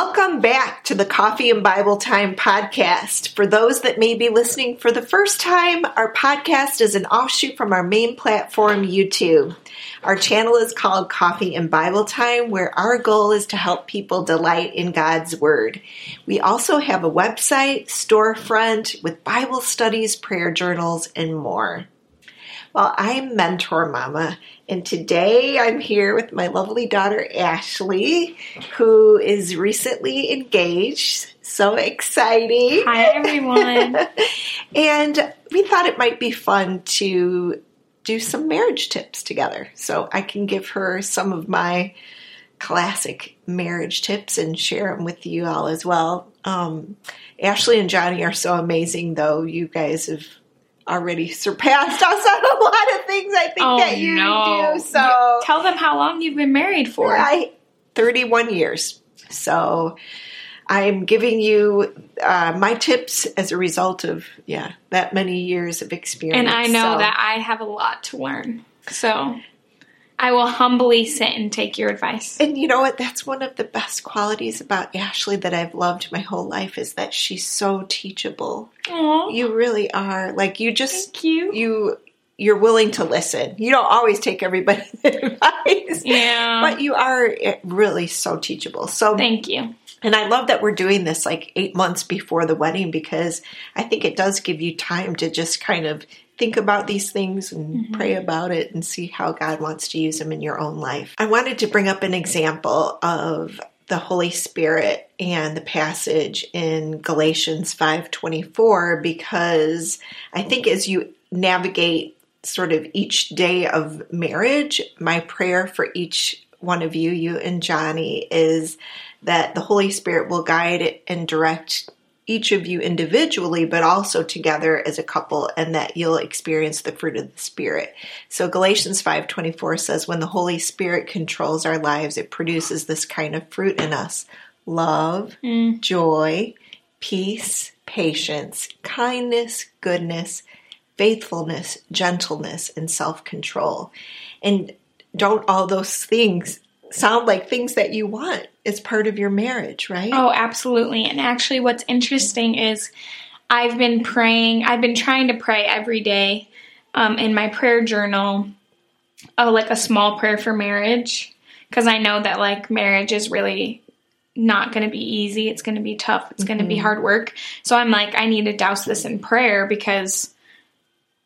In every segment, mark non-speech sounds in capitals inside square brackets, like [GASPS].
Welcome back to the Coffee and Bible Time podcast. For those that may be listening for the first time, our podcast is an offshoot from our main platform, YouTube. Our channel is called Coffee and Bible Time, where our goal is to help people delight in God's Word. We also have a website, storefront with Bible studies, prayer journals, and more. Well, I'm Mentor Mama, and today I'm here with my lovely daughter Ashley, who is recently engaged. So exciting! Hi, everyone. [LAUGHS] and we thought it might be fun to do some marriage tips together. So I can give her some of my classic marriage tips and share them with you all as well. Um, Ashley and Johnny are so amazing, though. You guys have already surpassed [LAUGHS] us on a lot of things I think oh, that you no. do. So tell them how long you've been married for. I 31 years. So I'm giving you uh, my tips as a result of yeah that many years of experience. And I know so. that I have a lot to learn. So I will humbly sit and take your advice. And you know what? That's one of the best qualities about Ashley that I've loved my whole life is that she's so teachable. Aww. You really are. Like you just Thank you. you you're willing to listen. You don't always take everybody's [LAUGHS] advice. Yeah. But you are really so teachable. So Thank you. And I love that we're doing this like eight months before the wedding because I think it does give you time to just kind of think about these things and mm-hmm. pray about it and see how God wants to use them in your own life. I wanted to bring up an example of the Holy Spirit and the passage in Galatians 5:24 because I think as you navigate sort of each day of marriage, my prayer for each one of you, you and Johnny, is that the Holy Spirit will guide and direct each of you individually, but also together as a couple, and that you'll experience the fruit of the Spirit. So Galatians 5:24 says, "When the Holy Spirit controls our lives, it produces this kind of fruit in us: love, mm. joy, peace, patience, kindness, goodness, faithfulness, gentleness, and self-control." And don't all those things sound like things that you want as part of your marriage, right? Oh, absolutely. And actually, what's interesting is I've been praying, I've been trying to pray every day um, in my prayer journal, oh, like a small prayer for marriage, because I know that like marriage is really not going to be easy. It's going to be tough. It's mm-hmm. going to be hard work. So I'm like, I need to douse this in prayer because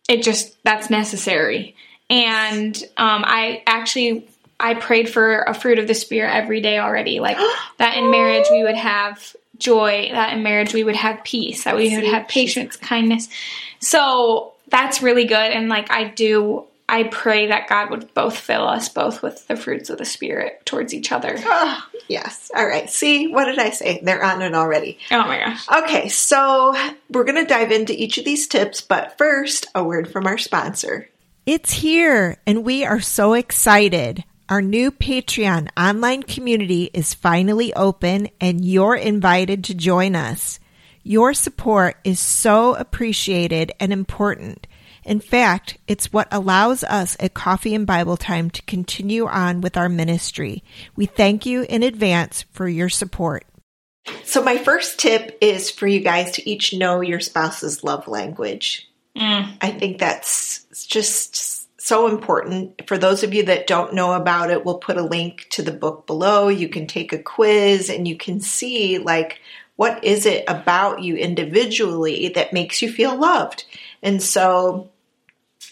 it just, that's necessary. And um, I actually I prayed for a fruit of the spirit every day already. Like [GASPS] that in marriage we would have joy, that in marriage we would have peace, that we would have patience, kindness. So that's really good. And like I do, I pray that God would both fill us both with the fruits of the spirit towards each other. Oh, [GASPS] yes. All right. See, what did I say? They're on it already. Oh my gosh. Okay. So we're going to dive into each of these tips, but first, a word from our sponsor. It's here, and we are so excited. Our new Patreon online community is finally open and you're invited to join us. Your support is so appreciated and important. In fact, it's what allows us at Coffee and Bible Time to continue on with our ministry. We thank you in advance for your support. So, my first tip is for you guys to each know your spouse's love language. Mm. I think that's just so important. For those of you that don't know about it, we'll put a link to the book below. You can take a quiz and you can see like what is it about you individually that makes you feel loved. And so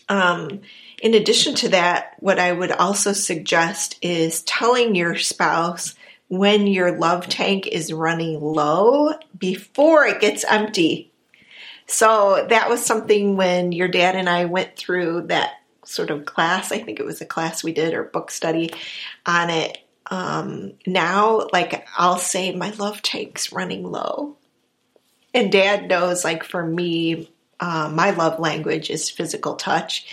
um, in addition to that, what I would also suggest is telling your spouse when your love tank is running low before it gets empty. So that was something when your dad and I went through that sort of class. I think it was a class we did or book study on it. Um, now, like, I'll say my love tank's running low. And dad knows, like, for me, uh, my love language is physical touch.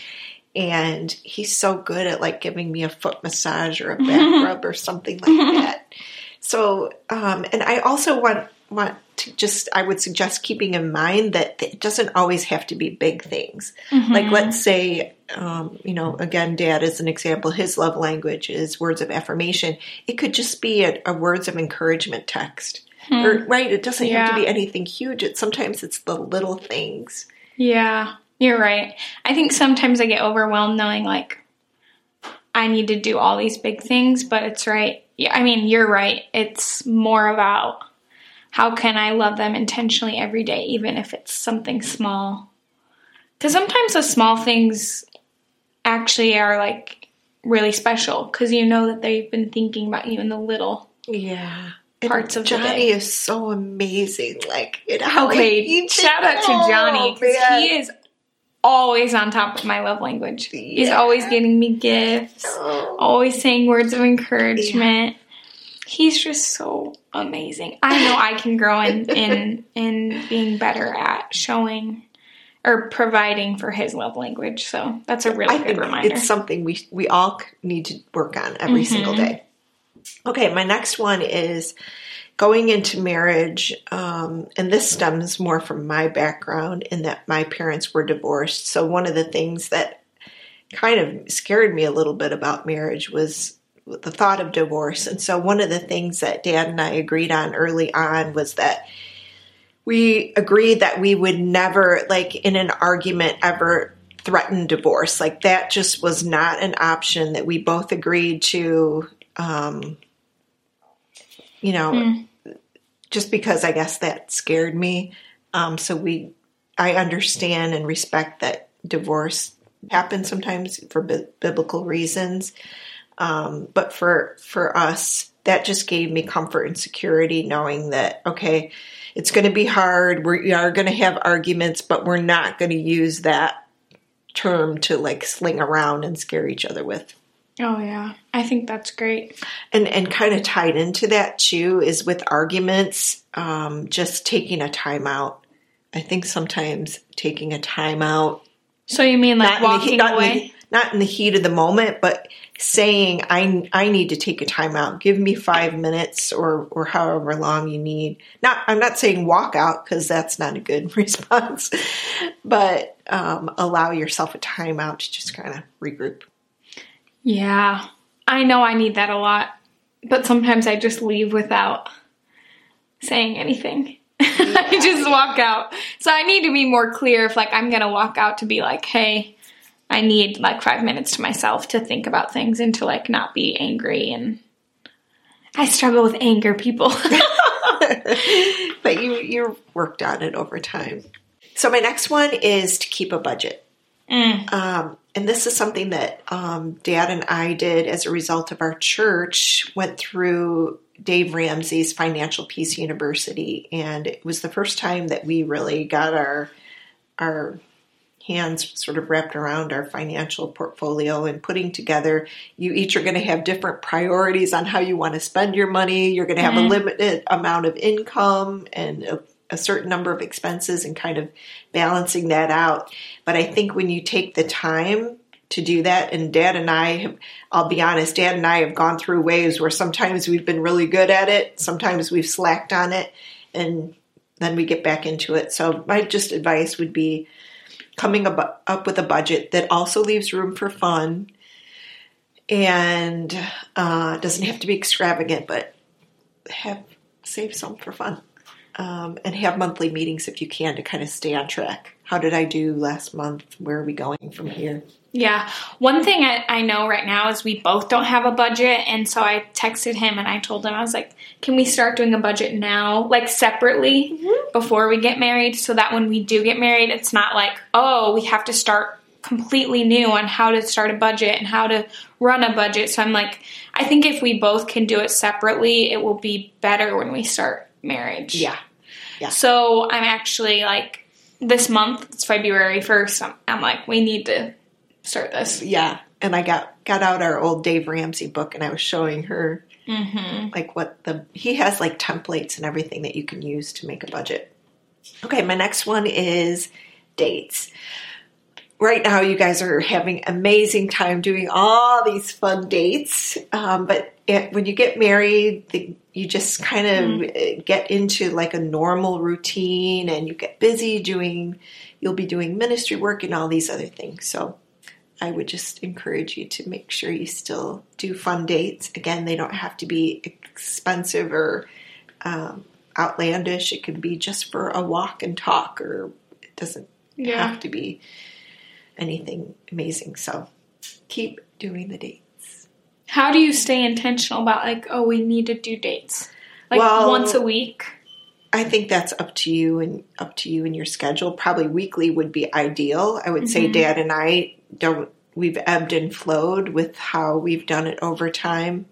And he's so good at like giving me a foot massage or a back [LAUGHS] rub or something like that. So, um, and I also want want to just I would suggest keeping in mind that it doesn't always have to be big things. Mm-hmm. Like let's say um, you know, again, dad is an example. His love language is words of affirmation. It could just be a, a words of encouragement text, hmm. or, right? It doesn't yeah. have to be anything huge. It sometimes it's the little things. Yeah, you're right. I think sometimes I get overwhelmed knowing like I need to do all these big things, but it's right. Yeah, I mean, you're right. It's more about how can I love them intentionally every day, even if it's something small. Because sometimes the small things actually are like really special because you know that they've been thinking about you in the little yeah parts and of Johnny the day. is so amazing. Like it okay, shout out to Johnny because he is always on top of my love language. Yeah. He's always getting me gifts, oh. always saying words of encouragement. Yeah. He's just so amazing. I know I can grow in in in being better at showing or providing for his love language. So that's a really I good reminder. It's something we we all need to work on every mm-hmm. single day. Okay, my next one is going into marriage, um, and this stems more from my background in that my parents were divorced. So one of the things that kind of scared me a little bit about marriage was the thought of divorce. And so one of the things that Dad and I agreed on early on was that we agreed that we would never, like in an argument, ever threaten divorce. Like that just was not an option that we both agreed to. Um, you know, mm. just because I guess that scared me. Um, so we, I understand and respect that divorce happens sometimes for bi- biblical reasons. Um, but for for us, that just gave me comfort and security, knowing that okay, it's going to be hard. We are going to have arguments, but we're not going to use that term to like sling around and scare each other with. Oh yeah, I think that's great. And and kind of tied into that too is with arguments, um, just taking a timeout. I think sometimes taking a timeout. So you mean like walking away? Not in the heat of the moment, but saying I I need to take a time out. Give me five minutes or or however long you need. Not I'm not saying walk out because that's not a good [LAUGHS] response, but um, allow yourself a time out to just kind of regroup. Yeah, I know I need that a lot, but sometimes I just leave without saying anything. [LAUGHS] Yeah. I just walk out. So I need to be more clear if like I'm gonna walk out to be like, hey I need like five minutes to myself to think about things and to like not be angry and I struggle with anger people. [LAUGHS] but you you worked on it over time. So my next one is to keep a budget. Mm. Um, and this is something that um, Dad and I did as a result of our church. Went through Dave Ramsey's Financial Peace University, and it was the first time that we really got our our hands sort of wrapped around our financial portfolio and putting together. You each are going to have different priorities on how you want to spend your money. You're going to have mm-hmm. a limited amount of income and a, a certain number of expenses and kind of balancing that out. But I think when you take the time to do that. And dad and I have, I'll be honest, dad and I have gone through waves where sometimes we've been really good at it, sometimes we've slacked on it, and then we get back into it. So my just advice would be coming up, up with a budget that also leaves room for fun and uh, doesn't have to be extravagant, but have save some for fun. Um, and have monthly meetings if you can to kind of stay on track. How did I do last month? Where are we going from here? Yeah. One thing I, I, know right now is we both don't have a budget. And so I texted him and I told him, I was like, can we start doing a budget now, like separately mm-hmm. before we get married? So that when we do get married, it's not like, oh, we have to start completely new on how to start a budget and how to run a budget. So I'm like, I think if we both can do it separately, it will be better when we start marriage. Yeah. Yeah. So I'm actually like, this month, it's February 1st, I'm, I'm like, we need to start this. Yeah. And I got got out our old Dave Ramsey book and I was showing her mm-hmm. like what the he has like templates and everything that you can use to make a budget. Okay, my next one is dates. Right now you guys are having amazing time doing all these fun dates. Um, but it, when you get married, the, you just kind of mm. get into like a normal routine and you get busy doing, you'll be doing ministry work and all these other things. So I would just encourage you to make sure you still do fun dates. Again, they don't have to be expensive or um, outlandish. It can be just for a walk and talk, or it doesn't yeah. have to be anything amazing. So keep doing the dates. How do you stay intentional about like, oh, we need to do dates? Like well, once a week? I think that's up to you and up to you and your schedule. Probably weekly would be ideal. I would mm-hmm. say dad and I don't we've ebbed and flowed with how we've done it over time.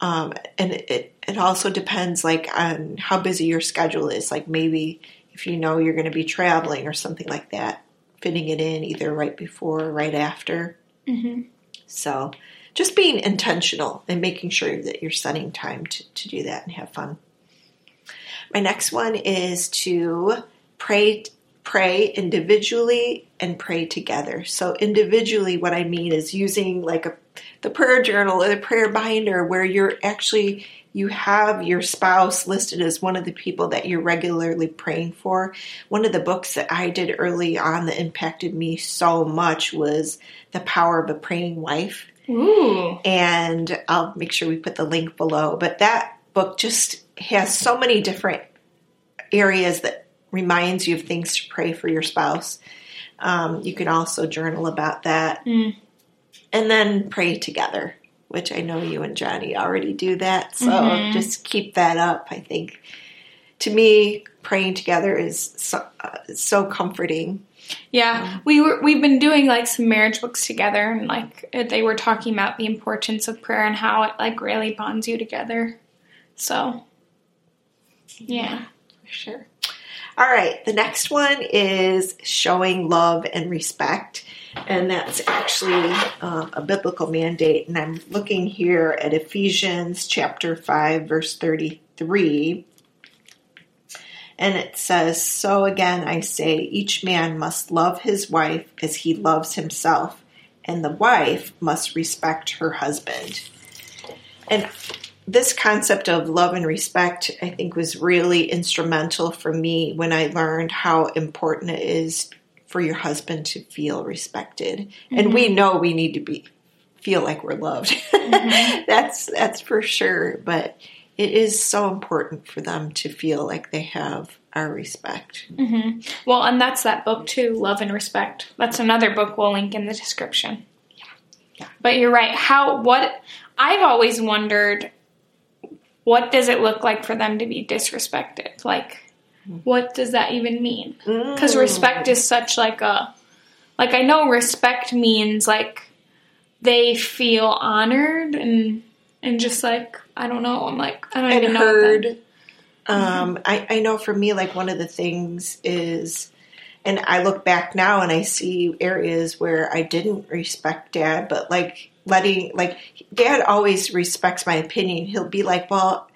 Um, and it, it also depends like on how busy your schedule is. Like maybe if you know you're going to be traveling or something like that, fitting it in either right before or right after. Mm-hmm. So just being intentional and making sure that you're setting time to, to do that and have fun. My next one is to pray pray individually and pray together. So individually what I mean is using like a the prayer journal or the prayer binder where you're actually you have your spouse listed as one of the people that you're regularly praying for. One of the books that I did early on that impacted me so much was The Power of a Praying Wife. Ooh. And I'll make sure we put the link below. But that book just has so many different areas that reminds you of things to pray for your spouse. Um, you can also journal about that. Mm. And then pray together which I know you and Johnny already do that. So mm-hmm. just keep that up. I think to me, praying together is so, uh, so comforting. Yeah, we were we've been doing like some marriage books together, and like they were talking about the importance of prayer and how it like really bonds you together. So, yeah, yeah for sure. All right, the next one is showing love and respect and that's actually uh, a biblical mandate. And I'm looking here at Ephesians chapter 5, verse 33. And it says, So again I say, each man must love his wife as he loves himself, and the wife must respect her husband. And this concept of love and respect, I think, was really instrumental for me when I learned how important it is for your husband to feel respected. Mm-hmm. And we mm-hmm. know we need to be feel like we're loved. Mm-hmm. [LAUGHS] that's that's for sure, but it is so important for them to feel like they have our respect. Mm-hmm. Well, and that's that book too, Love and Respect. That's another book we'll link in the description. Yeah. Yeah. But you're right. How what I've always wondered what does it look like for them to be disrespected? Like what does that even mean? Because mm. respect is such like a like I know respect means like they feel honored and and just like I don't know. I'm like I don't and even heard, know. Um, I I know for me like one of the things is. And I look back now and I see areas where I didn't respect dad, but like letting, like, dad always respects my opinion. He'll be like, well,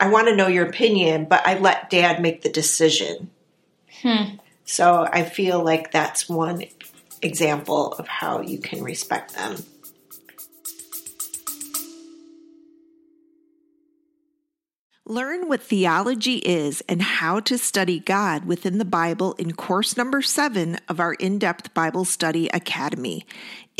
I want to know your opinion, but I let dad make the decision. Hmm. So I feel like that's one example of how you can respect them. Learn what theology is and how to study God within the Bible in course number seven of our in depth Bible Study Academy.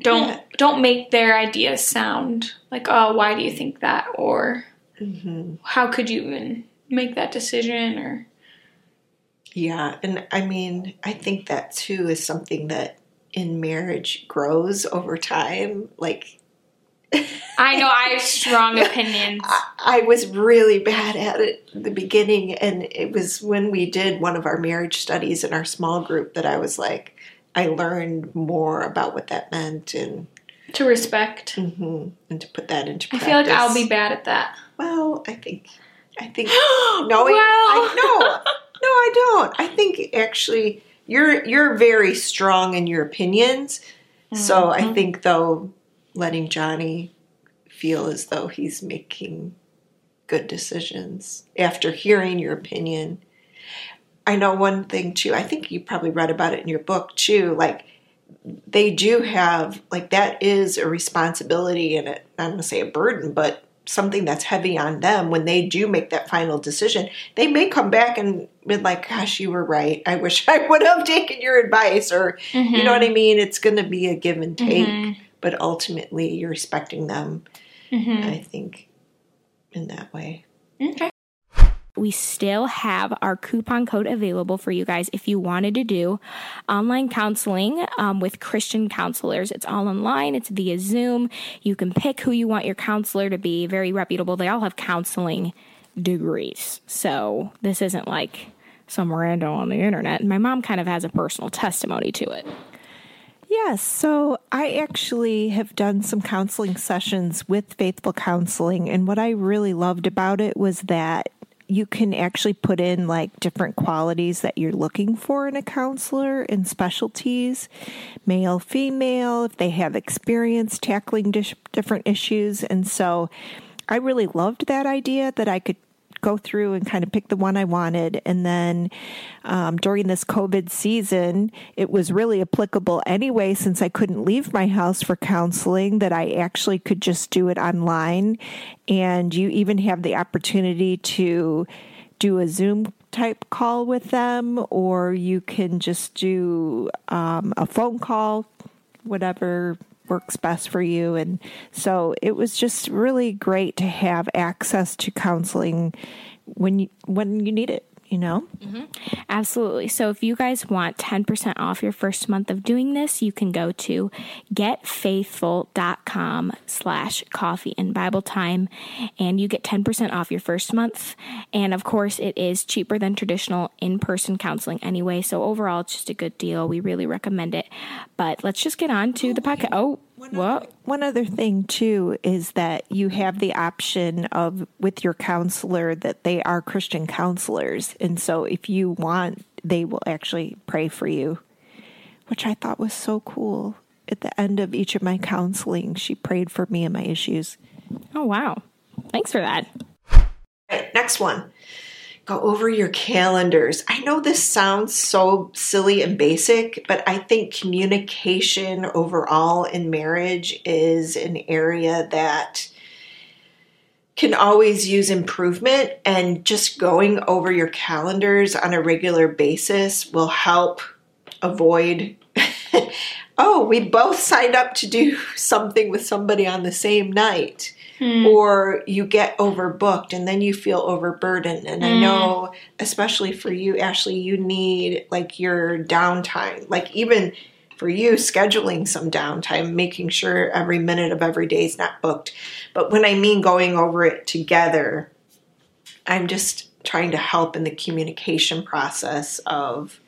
don't don't make their ideas sound like, oh, why do you think that? Or mm-hmm. how could you even make that decision? Or yeah, and I mean, I think that too is something that in marriage grows over time. Like, [LAUGHS] I know I have strong [LAUGHS] opinions. I, I, was really bad at it in the beginning, and it was when we did one of our marriage studies in our small group that I was like, I learned more about what that meant and to respect mm-hmm, and to put that into. Practice. I feel like I'll be bad at that. Well, I think, I think [GASPS] knowing, well. I no, no, I don't. I think actually you're you're very strong in your opinions. Mm-hmm. So I mm-hmm. think though letting Johnny feel as though he's making good decisions after hearing your opinion. I know one thing too, I think you probably read about it in your book too, like they do have like that is a responsibility and it, I'm going to say a burden, but something that's heavy on them when they do make that final decision. They may come back and be like, "Gosh, you were right. I wish [LAUGHS] I would have taken your advice," or mm-hmm. you know what I mean. It's going to be a give and take, mm-hmm. but ultimately you're respecting them. Mm-hmm. I think in that way. Okay we still have our coupon code available for you guys if you wanted to do online counseling um, with Christian counselors. It's all online, it's via Zoom. You can pick who you want your counselor to be, very reputable. They all have counseling degrees. So this isn't like some random on the internet. And my mom kind of has a personal testimony to it. Yes, so I actually have done some counseling sessions with Faithful Counseling, and what I really loved about it was that you can actually put in like different qualities that you're looking for in a counselor and specialties male female if they have experience tackling different issues. And so i really loved that idea that i could go through and kind of pick the one I wanted. And then um, during this COVID season, it was really applicable anyway, since I couldn't leave my house for counseling, that I actually could just do it online. And you even have the opportunity to do a Zoom type call with them, or you can just do um, a phone call, whatever works best for you. And so it was just really great to have access to counseling when you when you need it you know? Mm-hmm. Absolutely. So if you guys want 10% off your first month of doing this, you can go to getfaithful.com slash coffee and Bible time and you get 10% off your first month. And of course, it is cheaper than traditional in-person counseling anyway. So overall, it's just a good deal. We really recommend it. But let's just get on to the podcast. Oh, one what? Other, one other thing too is that you have the option of with your counselor that they are Christian counselors, and so if you want, they will actually pray for you, which I thought was so cool. At the end of each of my counseling, she prayed for me and my issues. Oh wow! Thanks for that. All right, next one go over your calendars. I know this sounds so silly and basic, but I think communication overall in marriage is an area that can always use improvement and just going over your calendars on a regular basis will help avoid [LAUGHS] oh, we both signed up to do [LAUGHS] something with somebody on the same night hmm. or you get overbooked and then you feel overburdened. And I hmm. know, especially for you, Ashley, you need like your downtime. Like even for you, scheduling some downtime, making sure every minute of every day is not booked. But when I mean going over it together, I'm just trying to help in the communication process of,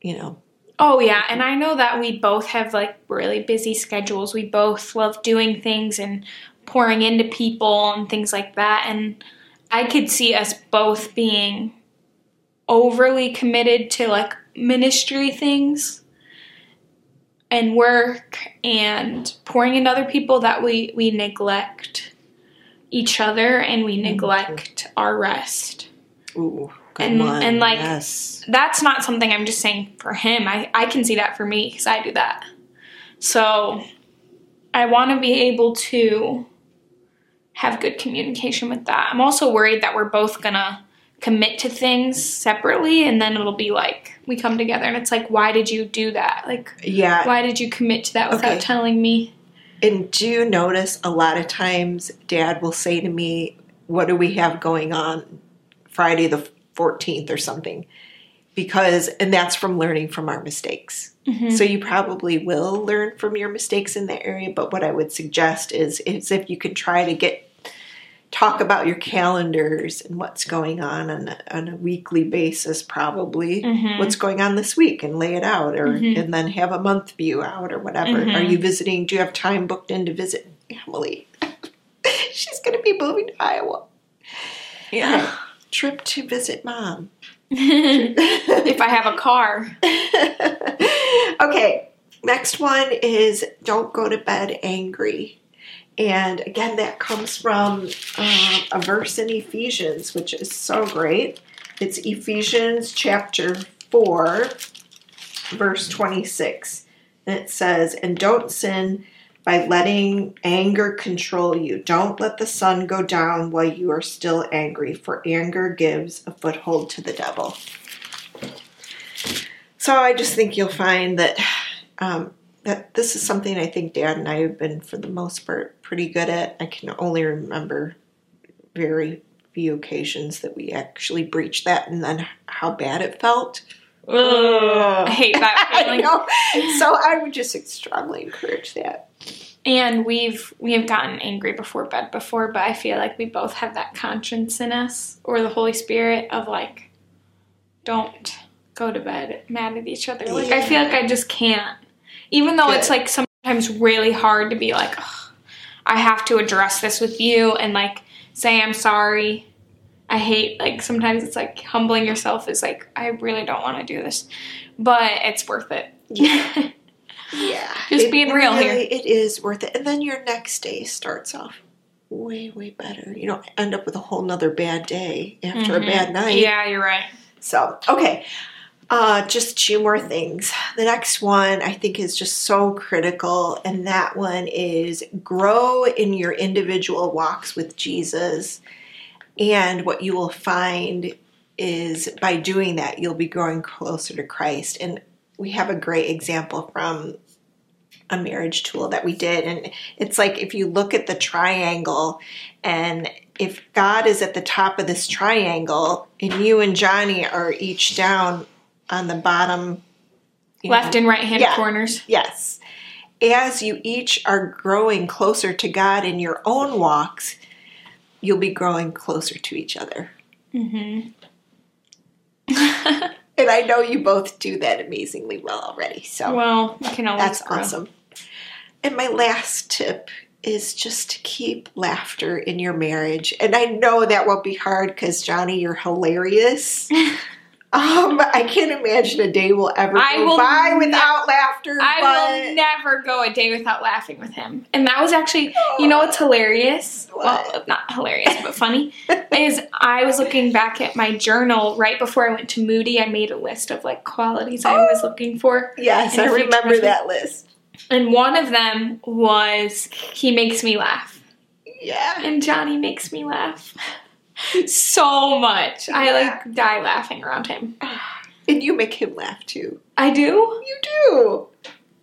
you know, Oh yeah, and I know that we both have like really busy schedules. We both love doing things and pouring into people and things like that and I could see us both being overly committed to like ministry things and work and pouring into other people that we we neglect each other and we mm, neglect our rest. Ooh. Good and one. and like yes. that's not something I'm just saying for him. I I can see that for me because I do that. So I want to be able to have good communication with that. I'm also worried that we're both gonna commit to things separately and then it'll be like we come together and it's like why did you do that like yeah why did you commit to that without Okay. telling me And do you notice a lot of times dad will say to me, What do we have going on Friday the 14th or something? Because, and that's from learning from our mistakes. Mm-hmm. So you probably will learn from your mistakes in that area. But what I would suggest is, is if you can try to get, talk about your calendars and what's going on on a, on a weekly basis, probably mm-hmm. what's going on this week and lay it out or, mm-hmm. and then have a month view out or whatever. Are you visiting? Do you have time booked in to visit Emily? [LAUGHS] She's going to be moving to Iowa. Yeah. [LAUGHS] Trip to visit mom. [LAUGHS] if i have a car [LAUGHS] okay, next one is don't go to bed angry. And again, that comes from um, a verse in Ephesians, which is so great. It's Ephesians chapter 4, verse 26. And it says, And don't sin by letting anger control you. Don't let the sun go down while you are still angry, for anger gives a foothold to the devil. So I just think you'll find that um, that this is something I think Dad and I have been, for the most part, pretty good at. I can only remember very few occasions that we actually breached that, and then how bad it felt. i hate that [LAUGHS] I know. So I would just strongly encourage that. And we've we have gotten angry before bed before but i feel like we both have that conscience in us or the holy spirit of like don't go to bed mad at each other. Like i feel like i just can't. Even though it's like sometimes really hard to be like i have to address this with you and like say i'm sorry. I hate like sometimes it's like humbling yourself is like i really don't want to do this but it's worth it. Yeah. [LAUGHS] Just being real here. It is worth it. And then your next day starts off way, way better. You don't end up with a whole nother bad day after a bad night. yeah you're right So, okay. Uh, just two more things. The next one I think is just so critical, and that one is grow in your individual walks with Jesus. And what you will find is by doing that, you'll be growing closer to Christ. And we have a great example from a marriage tool that we did. And it's like if you look at the triangle, and if God is at the top of this triangle, and you and Johnny are each down on the bottom, left know, and right hand Yeah. corners Yes. As you each are growing closer to God in your own walks, you'll be growing closer to each other. Mm-hmm. [LAUGHS] and I know you both do that amazingly well already. So Well, you can always that's grow. awesome. And my last tip is just to keep laughter in your marriage. And I know that won't be hard because Johnny, you're hilarious. [LAUGHS] um, I can't imagine a day will ever I go will by ne- without laughter. I will never go a day without laughing with him. And that was actually, you know what's hilarious? What? Well, not hilarious, but funny, [LAUGHS] is I was looking back at my journal right before I went to Moody. I made a list of like qualities I was [GASPS] looking for. Yes, I remember that list. And one of them was he makes me laugh. Yeah. And Johnny makes me laugh so much. I like die laughing around him. And you make him laugh too. I do? You do.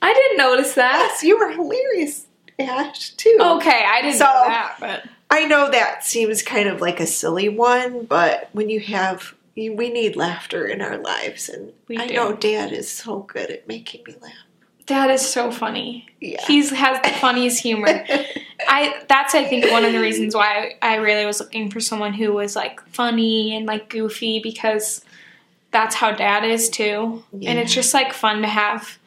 I didn't notice that. Yes, you were hilarious, Ash, too. Okay, I didn't So- know that, but I know that seems kind of like a silly one, but when you have, we need laughter in our lives. And We I do. know Dad is so good at making me laugh. Dad is so funny. Yeah. He's has the funniest humor. [LAUGHS] I that's I think one of the reasons why I really was looking for someone who was like funny and like goofy because that's how dad is too. And it's just like fun to have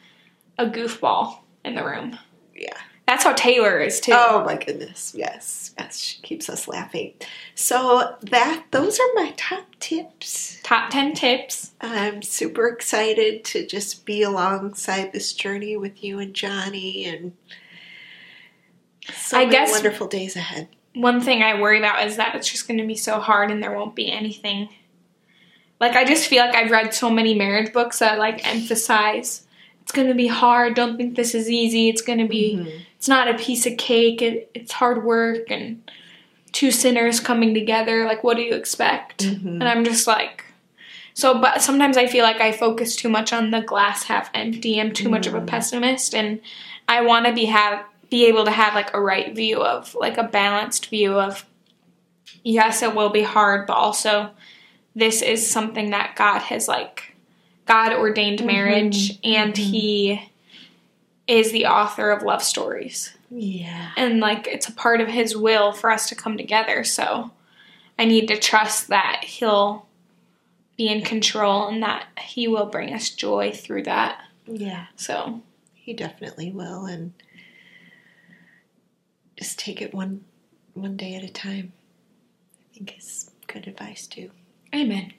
a goofball in the room. yeah. That's how Taylor is too. Oh my goodness. Yes. Yes. She keeps us laughing. So that those are my top tips. Top 10 tips. I'm super excited to just be alongside this journey with you and Johnny and so I many guess- wonderful days ahead. One thing I worry about is that it's just going to be so hard and there won't be anything. Like I just feel like I've read so many marriage books that like emphasize it's going to be hard. Don't think this is easy. It's going to be Mm-hmm. It's not a piece of cake. It, it's hard work and two sinners coming together. Like, what do you expect? Mhm. And I'm just like, so, but sometimes I feel like I focus too much on the glass half empty. I'm too much of a mm-hmm. pessimist, and I want to be have be able to have like a right view of like a balanced view of yes, it will be hard, but also this is something that God has like God ordained marriage, mm-hmm. and mm-hmm. He is the author of love stories Yeah. and like it's a part of his will for us to come together so i need to trust that he'll be in control and that he will bring us joy through that Yeah. so He definitely will, and just take it one one day at a time. I think is good advice too. amen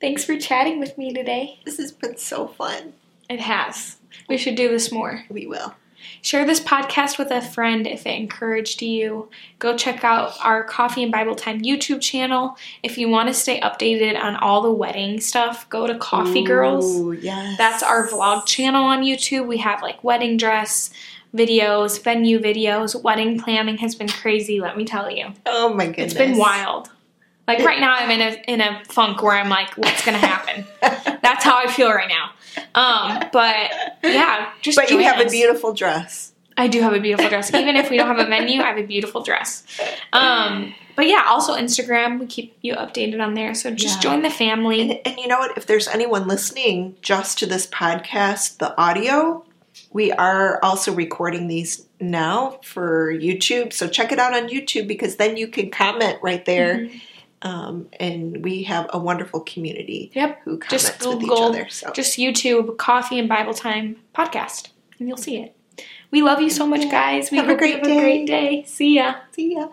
thanks for chatting with me today This has been so fun. It has we should do this more We will. Share this podcast with a friend if it encouraged you. Go check out our Coffee and Bible Time YouTube channel. If you want to stay updated on all the wedding stuff, go to Coffee Girls. Ooh, yes. That's our vlog channel on YouTube. We have like wedding dress videos, venue videos. Wedding planning has been crazy, let me tell you. Oh my goodness. It's been wild. Like right now I'm in a in a funk where I'm like, what's gonna happen? [LAUGHS] That's how I feel right now. Um, but yeah, just But you have a beautiful dress. I do have a beautiful dress. Even if we don't have a venue, I have a beautiful dress. Um, but yeah, also Instagram, we keep you updated on there. So just Yeah. join the family. And, and you know what? If there's anyone listening just to this podcast, the audio, we are also recording these now for YouTube. So check it out on YouTube because then you can comment right there. Mm-hmm. Um, and we have a wonderful community Yep. who comments Just with each other. So just YouTube Coffee and Bible Time podcast, and you'll see it. We love you so much, guys. We Have a hope you great have a great day. See ya. see ya.